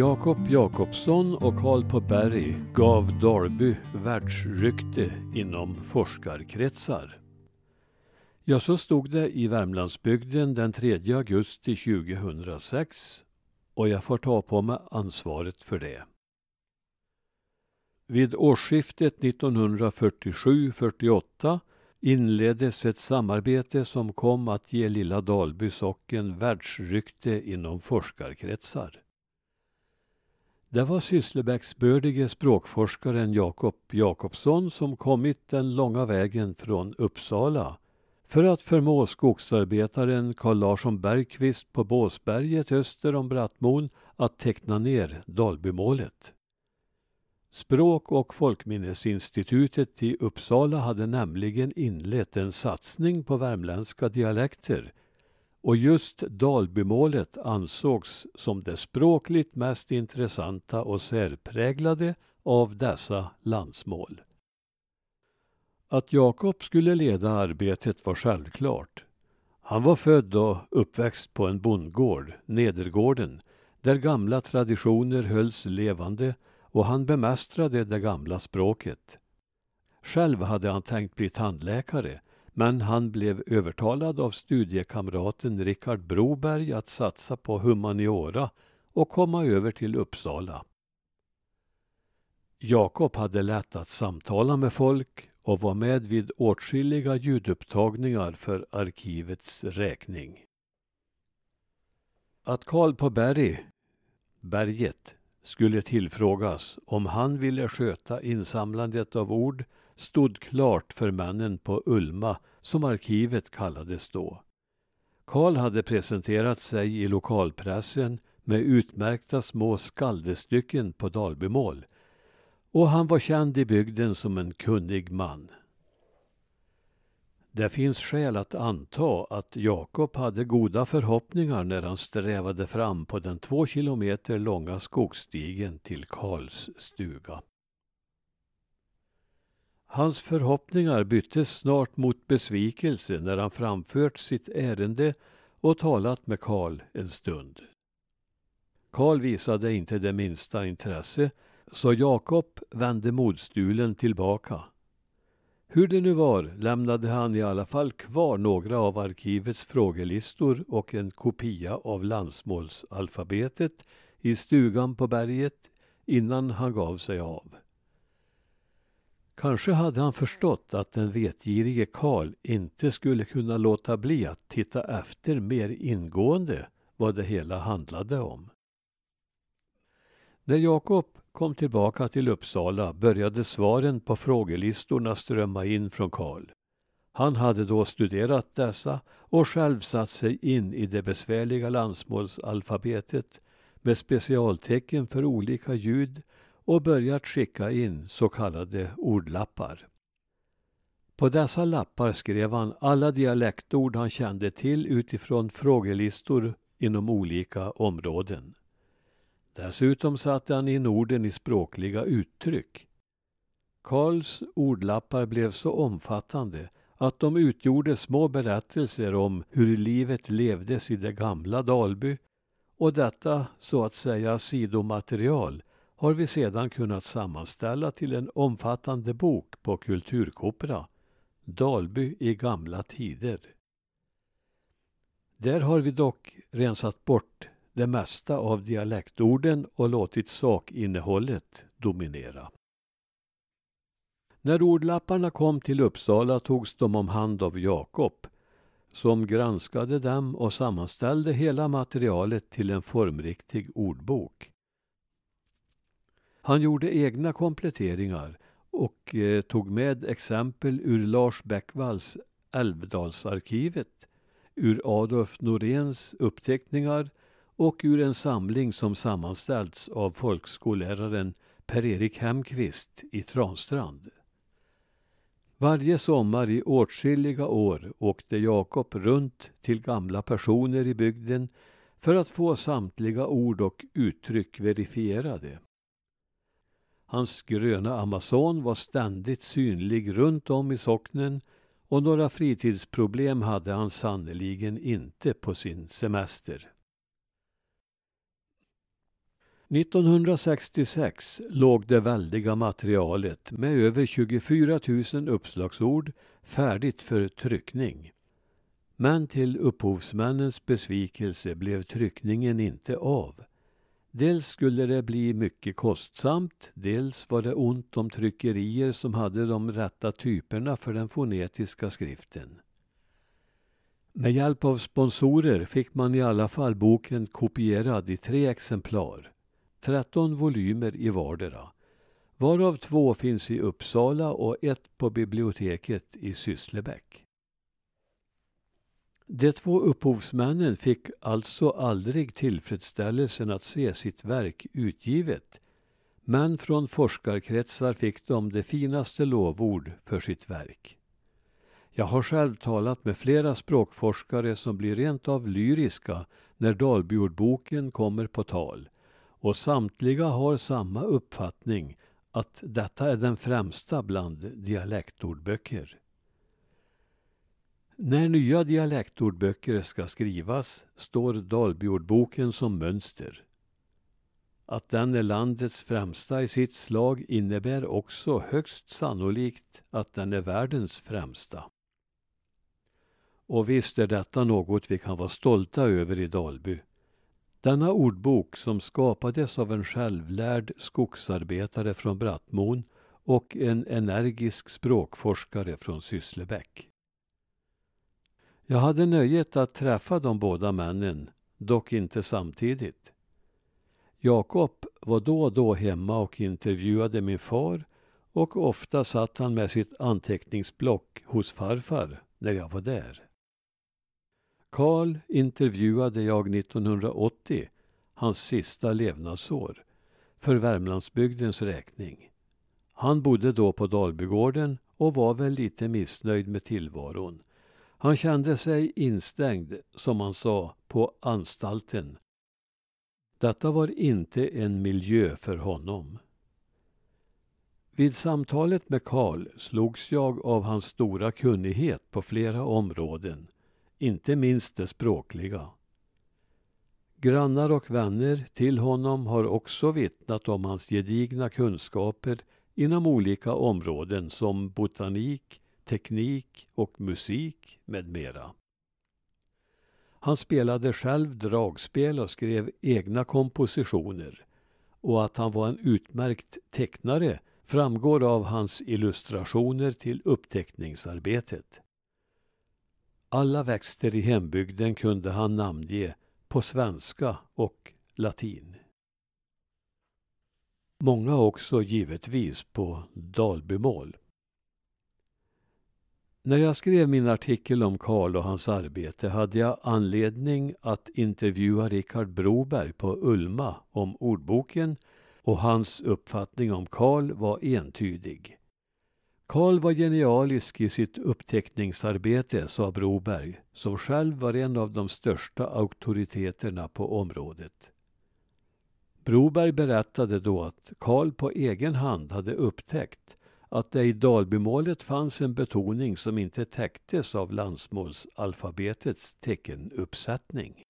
Jakob Jakobsson och Karl på Berg gav Dalby världsrykte inom forskarkretsar. Ja, så stod det i Värmlandsbygden den 3 augusti 2006 och jag får ta på mig ansvaret för det. Vid årsskiftet 1947-48 inleddes ett samarbete som kom att ge lilla Dalby socken världsrykte inom forskarkretsar. Det var Sysslebäcksbördige språkforskaren Jakob Jakobsson som kommit den långa vägen från Uppsala för att förmå skogsarbetaren Carl Larsson Bergqvist på Båsberget öster om Brattmon att teckna ner Dalbymålet. Språk och folkminnesinstitutet i Uppsala hade nämligen inlett en satsning på värmländska dialekter och just Dalbymålet ansågs som det språkligt mest intressanta och särpräglade av dessa landsmål. Att Jakob skulle leda arbetet var självklart. Han var född och uppväxt på en bondgård, Nedergården, där gamla traditioner hölls levande och han bemästrade det gamla språket. Själv hade han tänkt bli tandläkare men han blev övertalad av studiekamraten Richard Broberg att satsa på humaniora och komma över till Uppsala. Jakob hade lätt att samtala med folk och var med vid åtskilliga ljudupptagningar för arkivets räkning. Att Karl på Berg, berget, skulle tillfrågas om han ville sköta insamlandet av ord stod klart för männen på Ulma, som arkivet kallades då. Karl hade presenterat sig i lokalpressen med utmärkta små skaldestycken på Dalbymål och han var känd i bygden som en kunnig man. Det finns skäl att anta att Jakob hade goda förhoppningar när han strävade fram på den två kilometer långa skogsstigen till Karls stuga. Hans förhoppningar byttes snart mot besvikelse när han framfört sitt ärende och talat med Karl en stund. Karl visade inte det minsta intresse, så Jakob vände modstulen tillbaka. Hur det nu var lämnade han i alla fall kvar några av arkivets frågelistor och en kopia av landsmålsalfabetet i stugan på berget innan han gav sig av. Kanske hade han förstått att den vetgirige Karl inte skulle kunna låta bli att titta efter mer ingående vad det hela handlade om. När Jakob kom tillbaka till Uppsala började svaren på frågelistorna strömma in från Karl. Han hade då studerat dessa och själv satt sig in i det besvärliga landsmålsalfabetet med specialtecken för olika ljud och börjat skicka in så kallade ordlappar. På dessa lappar skrev han alla dialektord han kände till utifrån frågelistor inom olika områden. Dessutom satte han in orden i språkliga uttryck. Karls ordlappar blev så omfattande att de utgjorde små berättelser om hur livet levdes i det gamla Dalby och detta så att säga sidomaterial har vi sedan kunnat sammanställa till en omfattande bok på Kulturkopera, Dalby i gamla tider. Där har vi dock rensat bort det mesta av dialektorden och låtit sakinnehållet dominera. När ordlapparna kom till Uppsala togs de om hand av Jakob som granskade dem och sammanställde hela materialet till en formriktig ordbok. Han gjorde egna kompletteringar och eh, tog med exempel ur Lars Bäckvalls Älvdalsarkivet, ur Adolf Noréns uppteckningar och ur en samling som sammanställts av folkskolläraren Per-Erik Hemqvist i Transtrand. Varje sommar i åtskilliga år åkte Jakob runt till gamla personer i bygden för att få samtliga ord och uttryck verifierade. Hans gröna Amazon var ständigt synlig runt om i socknen och några fritidsproblem hade han sannerligen inte på sin semester. 1966 låg det väldiga materialet med över 24 000 uppslagsord färdigt för tryckning. Men till upphovsmännens besvikelse blev tryckningen inte av. Dels skulle det bli mycket kostsamt, dels var det ont om tryckerier som hade de rätta typerna för den fonetiska skriften. Med hjälp av sponsorer fick man i alla fall boken kopierad i tre exemplar. 13 volymer i vardera. Varav två finns i Uppsala och ett på biblioteket i Sysslebäck. De två upphovsmännen fick alltså aldrig tillfredsställelsen att se sitt verk utgivet. Men från forskarkretsar fick de de finaste lovord för sitt verk. Jag har själv talat med flera språkforskare som blir rent av lyriska när Dalbyordboken kommer på tal. Och samtliga har samma uppfattning att detta är den främsta bland dialektordböcker. När nya dialektordböcker ska skrivas står Dalbyordboken som mönster. Att den är landets främsta i sitt slag innebär också högst sannolikt att den är världens främsta. Och visst är detta något vi kan vara stolta över i Dalby. Denna ordbok som skapades av en självlärd skogsarbetare från Brattmon och en energisk språkforskare från Sysslebäck. Jag hade nöjet att träffa de båda männen, dock inte samtidigt. Jakob var då och då hemma och intervjuade min far och ofta satt han med sitt anteckningsblock hos farfar när jag var där. Karl intervjuade jag 1980, hans sista levnadsår, för Värmlandsbygdens räkning. Han bodde då på Dalbygården och var väl lite missnöjd med tillvaron. Han kände sig instängd, som han sa, på anstalten. Detta var inte en miljö för honom. Vid samtalet med Karl slogs jag av hans stora kunnighet på flera områden inte minst det språkliga. Grannar och vänner till honom har också vittnat om hans gedigna kunskaper inom olika områden som botanik, teknik och musik med mera. Han spelade själv dragspel och skrev egna kompositioner och att han var en utmärkt tecknare framgår av hans illustrationer till uppteckningsarbetet. Alla växter i hembygden kunde han namnge på svenska och latin. Många också givetvis på Dalbymål. När jag skrev min artikel om Karl och hans arbete hade jag anledning att intervjua Richard Broberg på Ulma om ordboken och hans uppfattning om Karl var entydig. Karl var genialisk i sitt upptäckningsarbete, sa Broberg, som själv var en av de största auktoriteterna på området. Broberg berättade då att Karl på egen hand hade upptäckt att det i Dalbymålet fanns en betoning som inte täcktes av landsmålsalfabetets teckenuppsättning.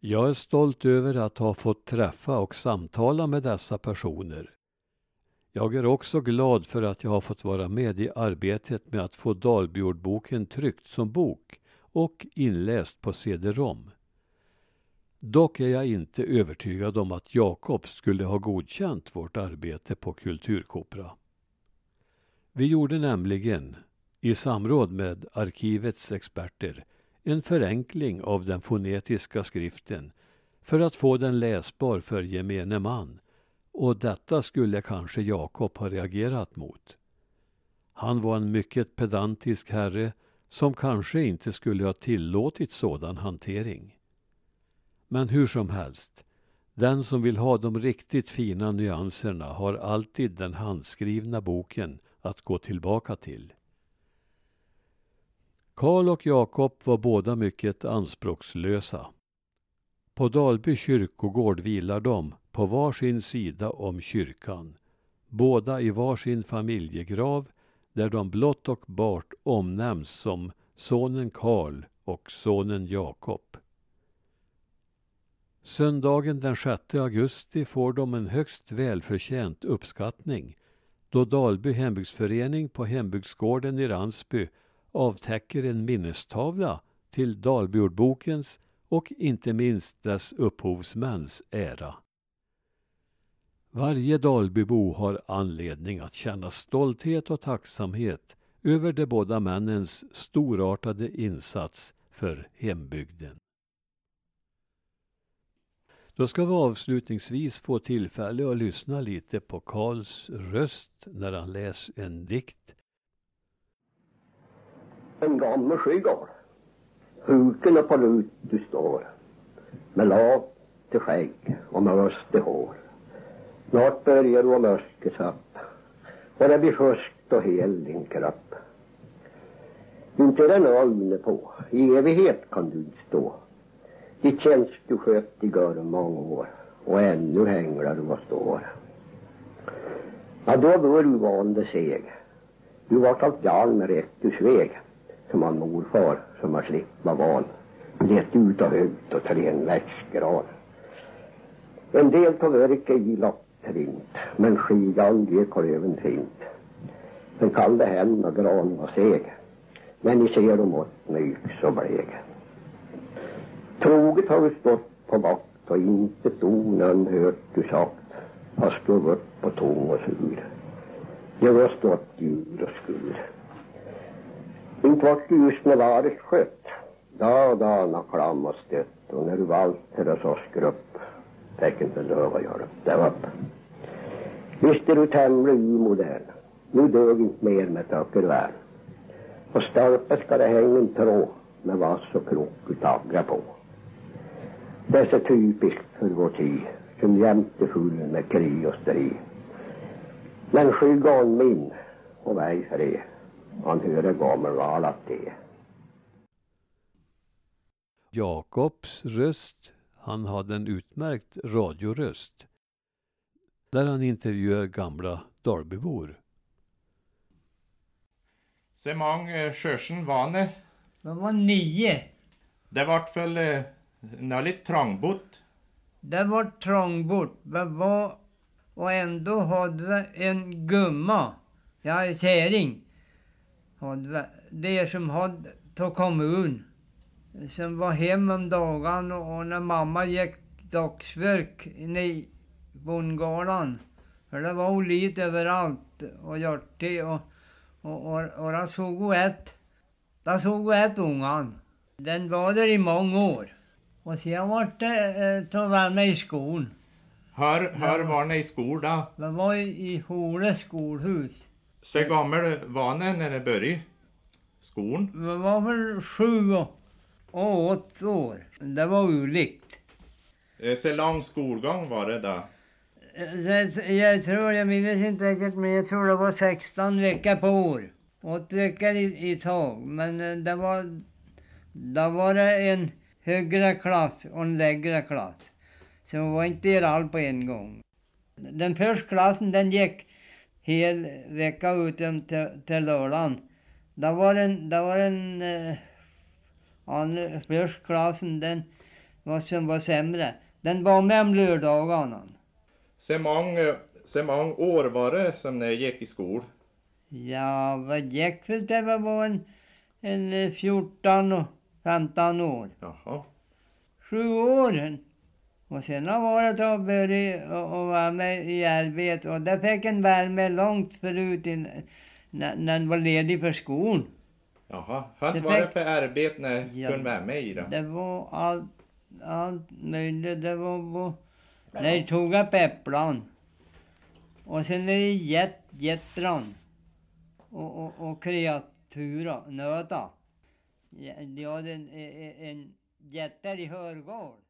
Jag är stolt över att ha fått träffa och samtala med dessa personer jag är också glad för att jag har fått vara med i arbetet med att få Dalbyordboken tryckt som bok och inläst på cd-rom. Dock är jag inte övertygad om att Jakob skulle ha godkänt vårt arbete på Kulturkopra. Vi gjorde nämligen, i samråd med arkivets experter, en förenkling av den fonetiska skriften för att få den läsbar för gemene man och detta skulle kanske Jakob ha reagerat mot. Han var en mycket pedantisk herre som kanske inte skulle ha tillåtit sådan hantering. Men hur som helst, den som vill ha de riktigt fina nyanserna har alltid den handskrivna boken att gå tillbaka till. Karl och Jakob var båda mycket anspråkslösa. På Dalby kyrkogård vilar de på var sin sida om kyrkan, båda i var sin familjegrav där de blott och bart omnämns som sonen Karl och sonen Jakob. Söndagen den 6 augusti får de en högst välförtjänt uppskattning då Dalby hembygdsförening på hembygdsgården i Ransby avtäcker en minnestavla till Dalbyordbokens och inte minst dess upphovsmäns ära. Varje Dalbybo har anledning att känna stolthet och tacksamhet över de båda männens storartade insats för hembygden. Då ska vi avslutningsvis få tillfälle att lyssna lite på Karls röst när han läser en dikt. En gammal skyggar, huken på rut du står, med lat till skägg och med röst i hår. Snart börjar du mörkret upp och det blir fuskt och hel din kropp. Inte är det på, i evighet kan du inte stå ditt tjänst du sköt i Görum många år och ännu hänglar du och står. Ja, då var du vande seg. Du vart allt jarn med rätt du sveg som han morfar som har slippt var van lät ut och högt och trän växtgran. En del på verket i lottrint men skigan gick klöven fint. Den kan det hända gran var seg men ni ser dem åt myk så blek. Troget har vi stått på vakt och inte ett hört du sagt har stått varit på tång och sur. Det har stått djur och skur. Inte vart ljusne varit skött. dag och dana klam och stött och när du valter och så skrupp fick inte löva göra det upp. Visst är du tämligen omodern. Nu dög inte mer med väl. På stolpen ska det hänga en tråd med vass och krok tagga på. Det är så typiskt för vår tid, som jämt är full med krig och strid. Men skyggan min och mig fred, han höre gammal att det. Jakobs röst, han hade en utmärkt radioröst. Där han intervjuar gamla Dalbybor. Så många Sjörsen var ni? Det var nio. Det vart väl den det var lite trångbott. Det var trångbott. Men var, och ändå hade vi en gumma, ja en käring, hade vi, det som hade till kommun, som var hem om dagen och, när mamma gick dagsverk inne i bondgården, för det var lite överallt och gjort det och, och, och, och där såg hon ett, där såg hon ett ungan. Den var där i många år. Och sen vart det, eh, vi mig i skolan. Hör, hör var ni i skol då? Vi var i, Hole skolhus. Så gammal var ni när ni började? Skolan? Vi var väl sju och, åtta år. Det var olikt. Eh, så lång skolgång var det då? Eh, jag tror, jag minns inte riktigt, men jag tror det var 16 veckor på år. Åtta veckor i, i tag. Men det var, då var det en högre klass och en lägre klass. Så hon var inte i all på en gång. Den första klassen den gick hel vecka ut till, till lördagen. Då var den, då var den eh, andra, första klassen den var som var sämre. Den var med om lördagarna. Så många, så många år var det som ni gick i skol? Ja, vad gick väl det var en, en 14 och 15 år. Jaha. Sju år. Och sen har varit och börjat och, och vara med i arbete och det fick en värme långt förut in, när, när den var ledig för skolan. Jaha. Vad var det för arbete ni Ja, kunde vara med i då? Det var allt, allt möjligt. Det var, var när de tog upp äpplen. Och sen är det get, getran. Och, och, och kreatura, nöta. Ja, de hade en, en, en Hörgård.